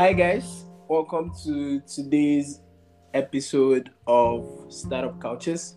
Hi, guys. Welcome to today's episode of Startup Couches.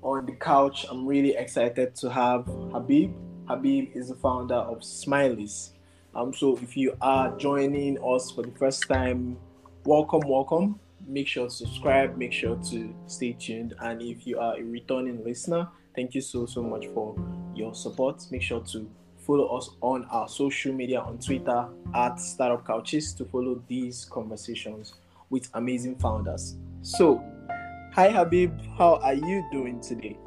On the couch, I'm really excited to have Habib. Habib is the founder of Smileys. Um, so if you are joining us for the first time, welcome, welcome. Make sure to subscribe, make sure to stay tuned. And if you are a returning listener, thank you so, so much for your support. Make sure to follow us on our social media on Twitter at Startup Couches to follow these conversations with amazing founders. So, hi Habib, how are you doing today?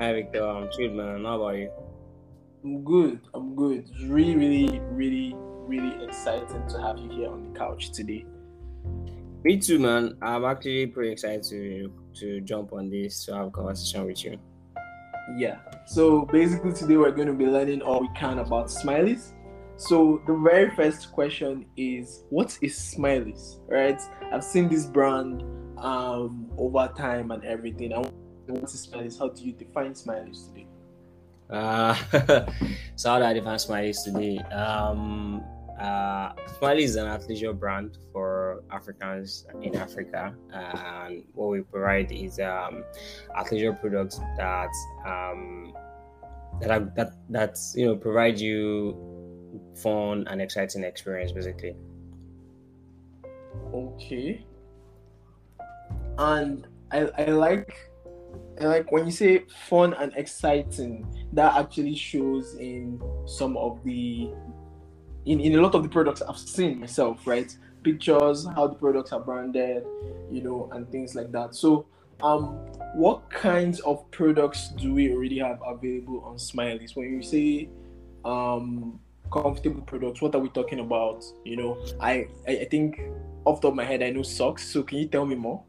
Hi Victor, I'm chill man. How about you? I'm good. I'm good. It's really, really, really, really exciting to have you here on the couch today. Me too, man. I'm actually pretty excited to to jump on this to have a conversation with you. Yeah. So basically, today we're going to be learning all we can about Smileys. So the very first question is, what is Smileys? Right? I've seen this brand um, over time and everything. And what is Smileys? How do you define Smileys today? Uh, so how do I define Smileys today? Um, uh, Smiley is an athleisure brand for Africans in Africa, and what we provide is um, athleisure products that um, that are, that that you know provide you fun and exciting experience, basically. Okay. And I, I like I like when you say fun and exciting, that actually shows in some of the in, in a lot of the products I've seen myself, right? Pictures, how the products are branded, you know, and things like that. So, um, what kinds of products do we already have available on Smileys? When you say um, comfortable products, what are we talking about? You know, I, I, I think off top of my head, I know socks. So, can you tell me more?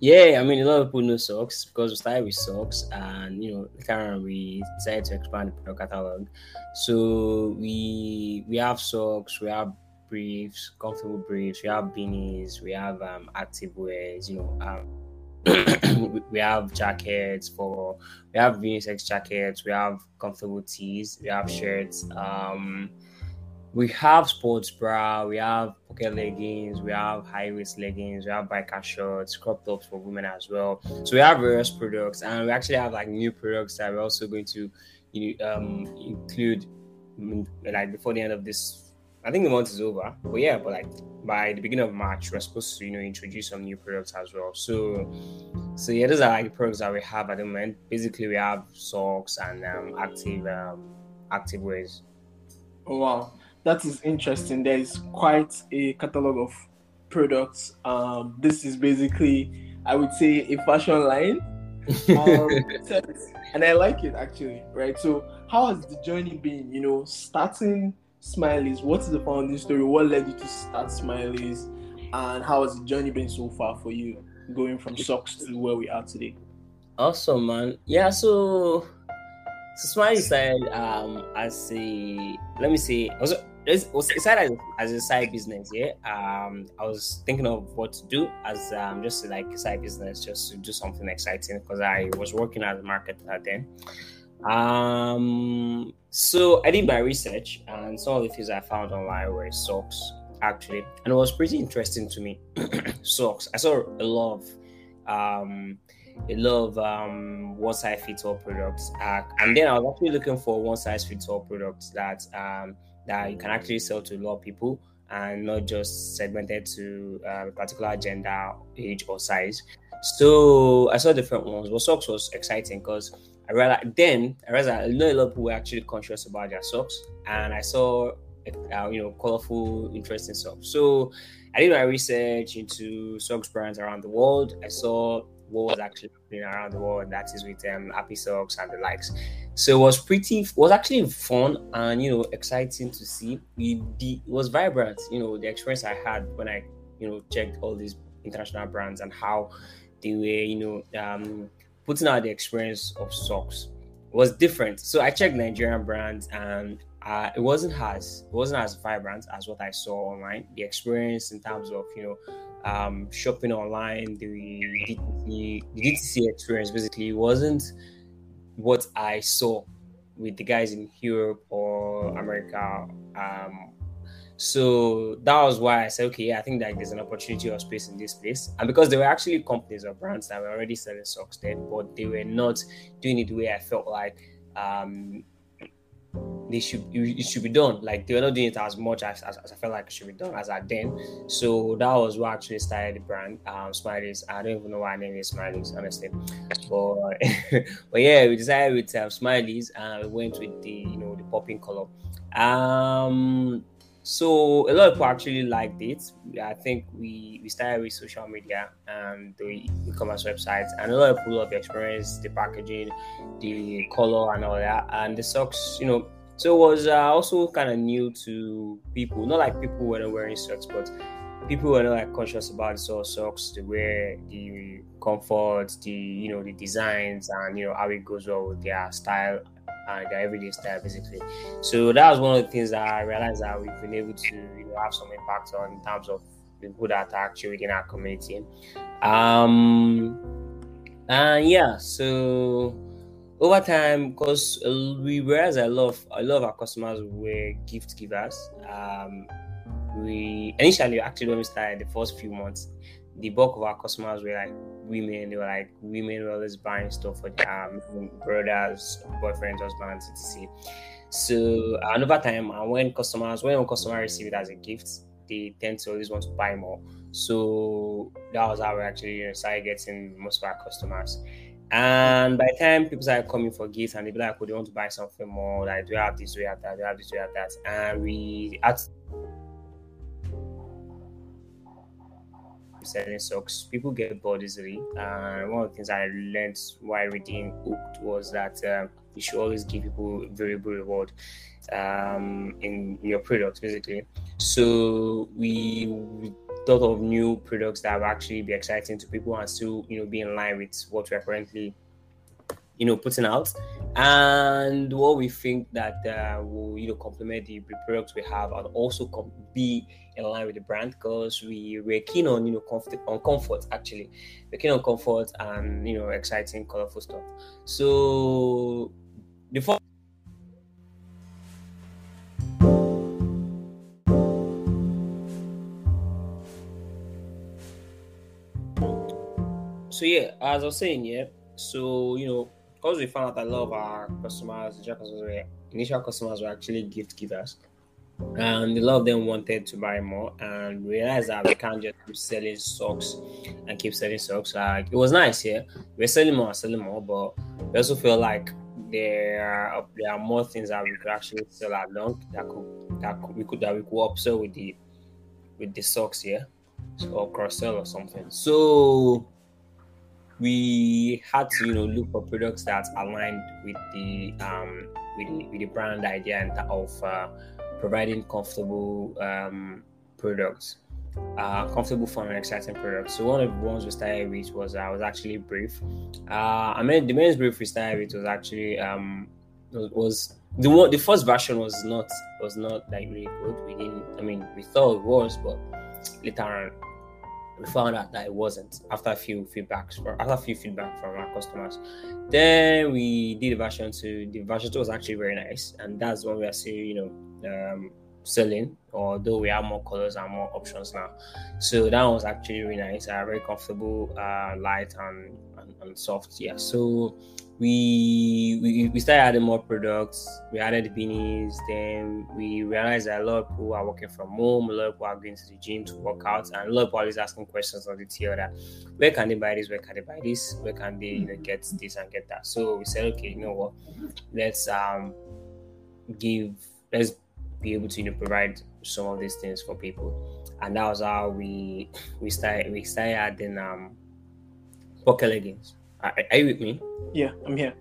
Yeah, I mean, a lot of people know socks because we started with socks, and you know, currently we decided to expand the product catalog. So we we have socks, we have briefs, comfortable briefs, we have beanies, we have um, active wears, you know. Um, we have jackets for we have unisex jackets, we have comfortable tees, we have shirts. Um, we have sports bra, we have pocket leggings, we have high waist leggings, we have biker shorts, crop tops for women as well. So we have various products, and we actually have like new products that we're also going to um, include like before the end of this. I think the month is over, but yeah, but like by the beginning of March, we're supposed to you know introduce some new products as well. So, so yeah, those are like products that we have at the moment. Basically, we have socks and um, active um, active wears. Oh wow that is interesting. There is quite a catalog of products. Um, this is basically, I would say, a fashion line. Um, and I like it actually, right? So, how has the journey been? You know, starting Smileys. What's the founding story? What led you to start Smileys? And how has the journey been so far for you, going from socks to where we are today? Awesome, man. Yeah, so so Smiley started um as a let me see, also it started as, as a side business. Yeah, um, I was thinking of what to do as um, just like a side business, just to do something exciting because I was working as a marketer then. Um, so I did my research, and some of the things I found online were socks actually, and it was pretty interesting to me. socks. I saw a lot of um, a lot of um, one size fits all products, uh, and then I was actually looking for one size fits all products that um that you can actually sell to a lot of people and not just segmented to uh, a particular gender, age, or size. So I saw different ones. But socks was exciting because I realized then I realized know a lot of people were actually conscious about their socks, and I saw uh, you know colorful, interesting socks. So I did my research into socks brands around the world. I saw what was actually happening around the world. and That is with um, Happy Socks and the likes. So it was pretty, was actually fun and you know exciting to see. It, it was vibrant. You know the experience I had when I you know checked all these international brands and how they were you know um, putting out the experience of socks was different. So I checked Nigerian brands and uh, it wasn't as it wasn't as vibrant as what I saw online. The experience in terms of you know um, shopping online, the DTC, the DTC experience basically wasn't what I saw with the guys in Europe or America. Um, So that was why I said, okay, yeah, I think that there's an opportunity or space in this place. And because there were actually companies or brands that were already selling socks then, but they were not doing it the way I felt like um, they should it should be done. Like they were not doing it as much as, as, as I felt like it should be done as I then. So that was what actually started the brand, um, Smileys. I don't even know why I named it Smileys, honestly. But but yeah, we decided with um, Smileys and we went with the you know the popping color. Um so a lot of people actually liked it. I think we we started with social media and the e-commerce websites, and a lot of people love the experience, the packaging, the color, and all that. And the socks, you know, so it was uh, also kind of new to people. Not like people were not wearing socks, but people were not like conscious about the sort of socks, the wear, the comfort, the you know the designs, and you know how it goes well with their style and everyday style basically. So that was one of the things that I realized that we've been able to you know have some impact on in terms of people that are actually within our community. Um and yeah, so over time, because we realized a lot of a lot of our customers were gift givers. Um, we initially actually when we started the first few months, the bulk of our customers were like women. They were like women were always buying stuff for their um, brothers, boyfriends, husbands, etc. So and over time, and when customers, when a customer receive it as a gift, they tend to always want to buy more. So that was how we actually you know, started getting most of our customers. And by the time people started coming for gifts and they be like, oh, they want to buy something more, like, do you have this, do you have that, do you have this, do have that? And we asked selling socks. People get bored easily. And one of the things I learned while reading Hooked was that um, you should always give people variable reward um, in your products, basically. So we, we thought of new products that would actually be exciting to people and still, you know, be in line with what we're currently you know putting out and what we think that uh, will you know complement the products we have and also com- be in line with the brand because we we're keen on you know comfort on comfort actually. We're keen on comfort and you know exciting colorful stuff. So first so yeah as i was saying yeah so you know because we found out that a lot of our customers, customers were, initial customers were actually gift givers. And a lot of them wanted to buy more and realized that we can't just keep selling socks and keep selling socks. Like it was nice, yeah. We're selling more, selling more, but we also feel like there are there are more things that we could actually sell along that could that could, we could that we could upsell with the with the socks, yeah, so, or cross sell or something. So we had to you know look for products that aligned with the um with the, with the brand idea and of uh, providing comfortable um, products uh, comfortable fun and exciting products. So one of the ones we started with was uh, was actually brief. Uh i mean the main brief we started with was actually um was the one the first version was not was not like really good. We didn't i mean we thought it was but later on we found out that it wasn't after a few feedbacks from after a few feedback from our customers. Then we did the version two. The version two was actually very nice, and that's when we are still, you know, um, selling. Although we have more colors and more options now, so that was actually really nice. Uh, very comfortable, uh, light and, and, and soft. Yeah. So we, we we started adding more products. We added beanies. Then we realized that a lot of people are working from home. A lot of people are going to the gym to work out, and a lot of people are asking questions on the tier that where can they buy this? Where can they buy this? Where can they you know get this and get that? So we said, okay, you know what? Let's um give let's be able to you know provide some of these things for people, and that was how we we started we started adding um pocket leggings are, are you with me? Yeah, I'm here.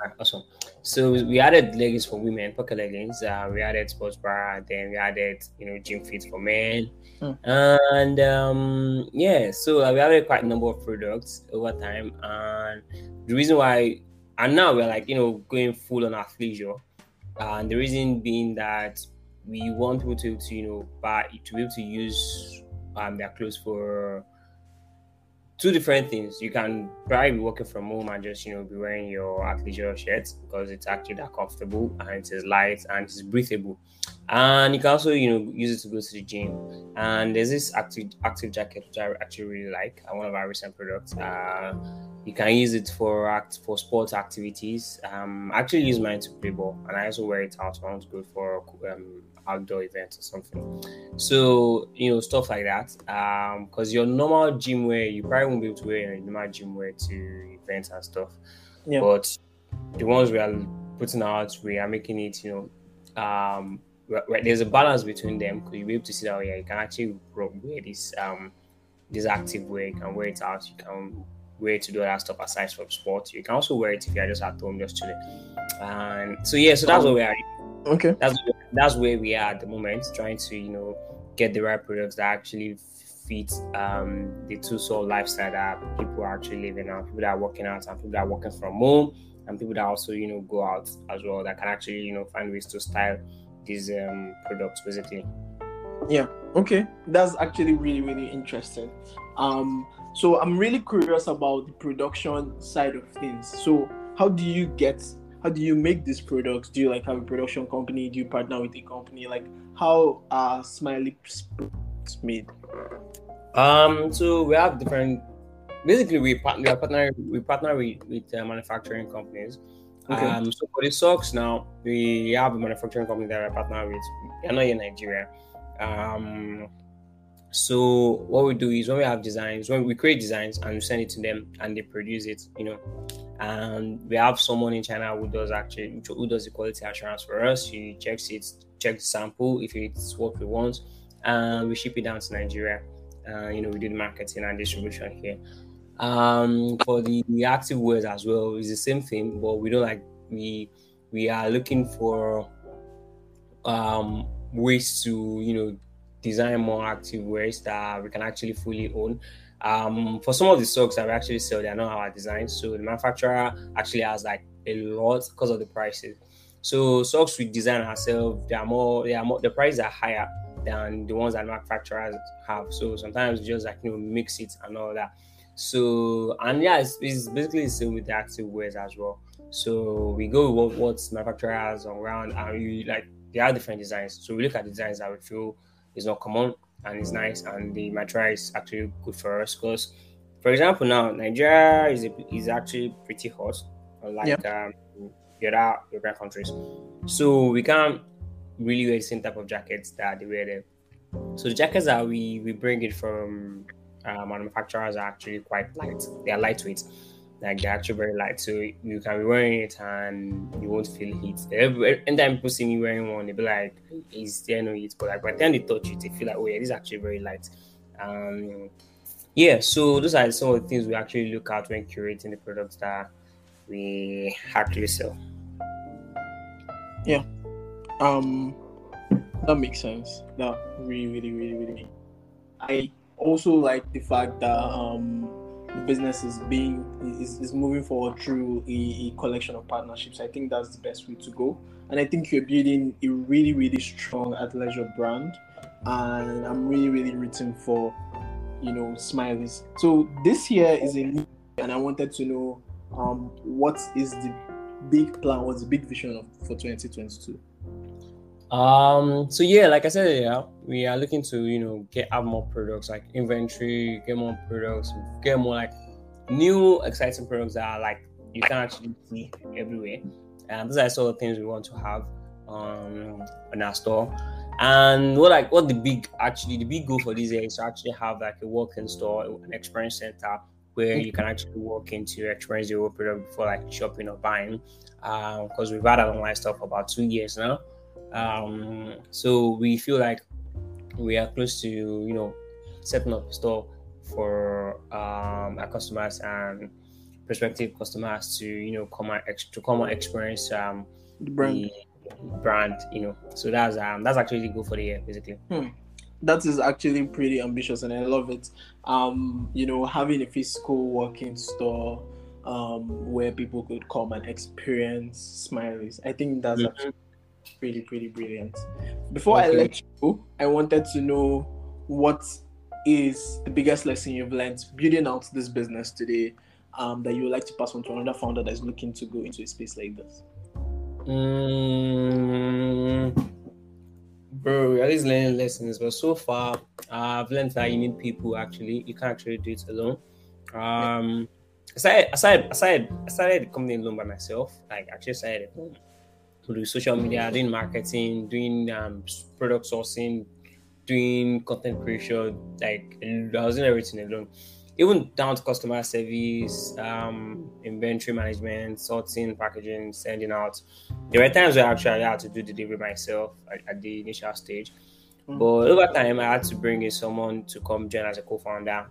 Right, awesome. So we added leggings for women, pocket leggings. Uh, we added sports bra, then we added you know gym fit for men, mm. and um, yeah. So uh, we added quite a number of products over time, and the reason why, and now we're like you know going full on athleisure, and the reason being that we want people to, to you know buy to be able to use um, their clothes for two different things. You can probably be working from home and just you know be wearing your athleisure shirts because it's actually that comfortable and it is light and it's breathable. and you can also you know use it to go to the gym and there's this active active jacket which i actually really like one of our recent products uh, you can use it for act for sports activities um I actually use mine to play ball and i also wear it out when i want to go for um, outdoor event or something so you know stuff like that um because your normal gym wear you probably won't be able to wear your normal gym wear to events and stuff yeah. but the ones we are putting out we are making it you know um right, there's a balance between them because you'll be able to see that oh, yeah, you can actually wear this um this active wear, you can wear it out, you can wear it to do other stuff aside from sport. You can also wear it if you're just at home just chilling. And so yeah, so that's what we are. Okay. That's that's where we are at the moment, trying to, you know, get the right products that actually fit um, the two of lifestyle that people are actually living now, people that are working out and people that are working from home and people that also, you know, go out as well that can actually, you know, find ways to style these um, products basically. Yeah. Okay. That's actually really really interesting. Um, so I'm really curious about the production side of things. So how do you get? How do you make these products? Do you like have a production company? Do you partner with a company? Like how are Smiley made? Um. So we have different. Basically, we partner. We partner. We partner with with uh, manufacturing companies. Okay. Um, so for the socks now, we have a manufacturing company that we're partner with. They're not in Nigeria. Um, so what we do is when we have designs, when we create designs and we send it to them and they produce it, you know, and we have someone in China who does actually who does the quality assurance for us. He checks it, checks the sample if it's what we want, and we ship it down to Nigeria. Uh, you know, we do the marketing and distribution here. Um, for the, the active wears as well, it's the same thing, but we don't like we we are looking for um ways to you know design more active wears that we can actually fully own. Um, for some of the socks that we actually sell, they are not our designs, so the manufacturer actually has like a lot because of the prices. So socks we design ourselves, they are more, they are more, the prices are higher than the ones that manufacturers have. So sometimes just like you know mix it and all that. So and yeah, it's, it's basically the same with the active wears as well. So we go with what, what manufacturer has on ground and we like they are different designs. So we look at designs that we feel is not common and it's nice and the material is actually good for us because for example now Nigeria is a, is actually pretty hot like yep. um, the other European countries. So we can't really wear the same type of jackets that they wear there. So the jackets that we we bring it from uh, manufacturers are actually quite light. They are lightweight, like they're actually very light. So you can be wearing it and you won't feel heat. Every anytime people see me wearing one, they be like, "Is there no heat?" But like by the time they touch it, they feel like, "Oh yeah, this is actually very light." Um, yeah. So those are some of the things we actually look at when curating the products that we actually sell. Yeah. Um, that makes sense. That really, really, really, really. I also like the fact that um, the business is being is, is moving forward through a, a, collection of partnerships. I think that's the best way to go, and I think you're building a really really strong athleisure brand, and I'm really really rooting for you know Smileys. So this year is a new, and I wanted to know um, what is the big plan, what's the big vision of, for 2022. Um, so yeah, like I said, yeah, we are looking to you know get out more products like inventory, get more products, get more like new exciting products that are like you can actually see everywhere. And those are sort of things we want to have um in our store. And what like what the big actually the big goal for this year is to actually have like a walk-in store, an experience center where you can actually walk into experience your product before like shopping or buying. Um, Because um, we've had online stuff for about two years now. Um, so we feel like we are close to you know setting up a store for um, our customers and prospective customers to you know come and ex- to come and experience um, the brand. The brand, you know. So that's um that's actually the goal for the year, basically. Hmm. That is actually pretty ambitious, and I love it. Um, you know, having a physical working store um, where people could come and experience Smileys. I think that's mm-hmm. actually really, really brilliant. Before okay. I let you go, I wanted to know what is the biggest lesson you've learned building out this business today um, that you would like to pass on to another founder that's looking to go into a space like this? Mm, bro, you're always learning lessons, but so far uh, I've learned that you need people. Actually, you can't actually do it alone. Um, aside aside aside I started the company alone by myself. Like actually started it home. Do social media, doing marketing, doing um, product sourcing, doing content creation. Like I was doing everything alone even down to customer service, um, inventory management, sorting, packaging, sending out. There were times where I actually had to do the delivery myself at, at the initial stage. Mm-hmm. But over time, I had to bring in someone to come join as a co-founder.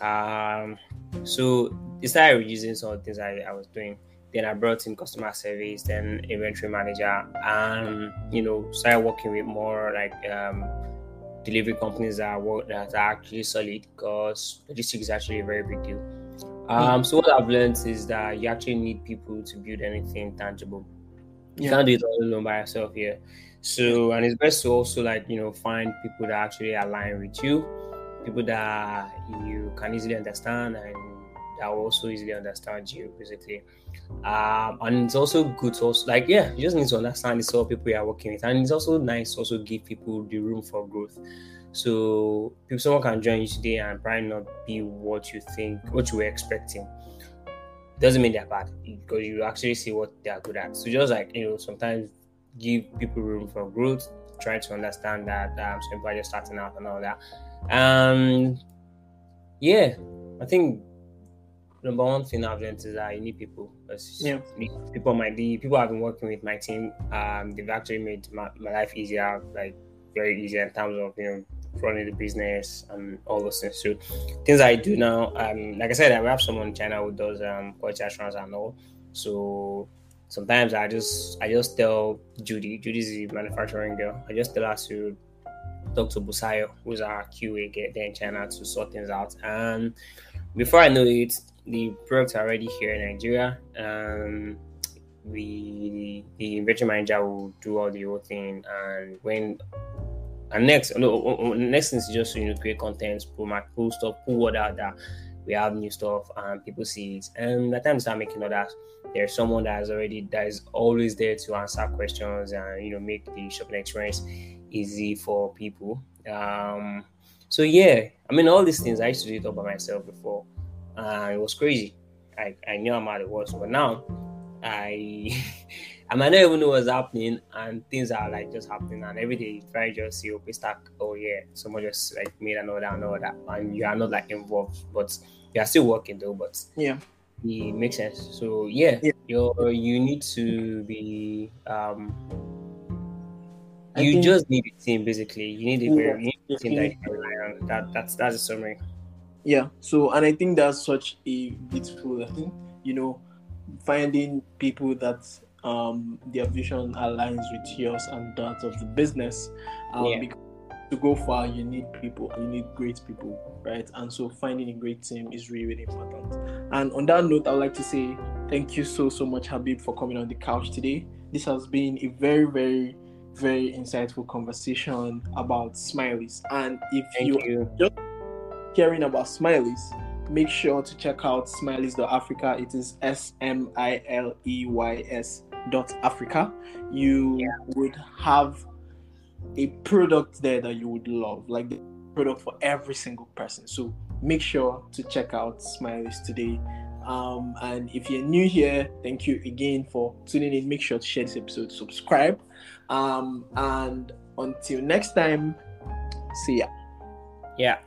Um, so they started reducing some of the things I, I was doing. Then I brought in customer service, then inventory manager, and you know started working with more like um, delivery companies that work that are actually solid because logistics is actually a very big deal. Um, so what I've learned is that you actually need people to build anything tangible. You yeah. can't do it all alone by yourself here. So and it's best to also like you know find people that actually align with you, people that you can easily understand and that will also easily understand you basically. Um, and it's also good to also like yeah, you just need to understand the sort of people you are working with, and it's also nice to also give people the room for growth. So if someone can join you today and probably not be what you think, what you were expecting, doesn't mean they're bad because you actually see what they are good at. So just like you know, sometimes give people room for growth, try to understand that um, some people are just starting out and all that. Um, yeah, I think number one thing I've learned is that you need people. Yeah. People might be people I've been working with my team. Um, they've actually made my, my life easier, like very easy in terms of you know running the business and all those things. So things I do now, um, like I said, I have someone in China who does um quality assurance and all. So sometimes I just I just tell Judy, Judy's the manufacturing girl. I just tell her to talk to Busayo, who's our QA get there in China to sort things out. And before I know it, the products already here in Nigeria. Um, we the inventory manager will do all the whole thing, and when and next, no, next thing is just you know create content, pull my pull stuff, pull word out that we have new stuff and people see it. And by the time you start making others, there's someone that is already that is always there to answer questions and you know make the shopping experience easy for people. Um, so yeah, I mean all these things I used to do it all by myself before. Uh, it was crazy. I, I knew how mad it was, but now I I might not even know what's happening and things are like just happening and every day you try just see okay stack, oh yeah, someone just like made another and all that and you are not like involved but you are still working though, but yeah. It makes sense. So yeah, yeah. you you need to be um I you think, just need a team basically. You need a very that that's that's a summary. Yeah so and i think that's such a beautiful thing you know finding people that um their vision aligns with yours and that of the business um, yeah. because to go far you need people you need great people right? And so finding a great team is really really important. And on that note i'd like to say thank you so so much habib for coming on the couch today. This has been a very very very insightful conversation about smileys and if you, you. just caring about smileys, make sure to check out smileys.africa. It is S M I L E Y S dot Africa. You yeah. would have a product there that you would love, like the product for every single person. So make sure to check out Smileys today. Um, and if you're new here, thank you again for tuning in. Make sure to share this episode, subscribe. Um, and until next time, see ya. Yeah.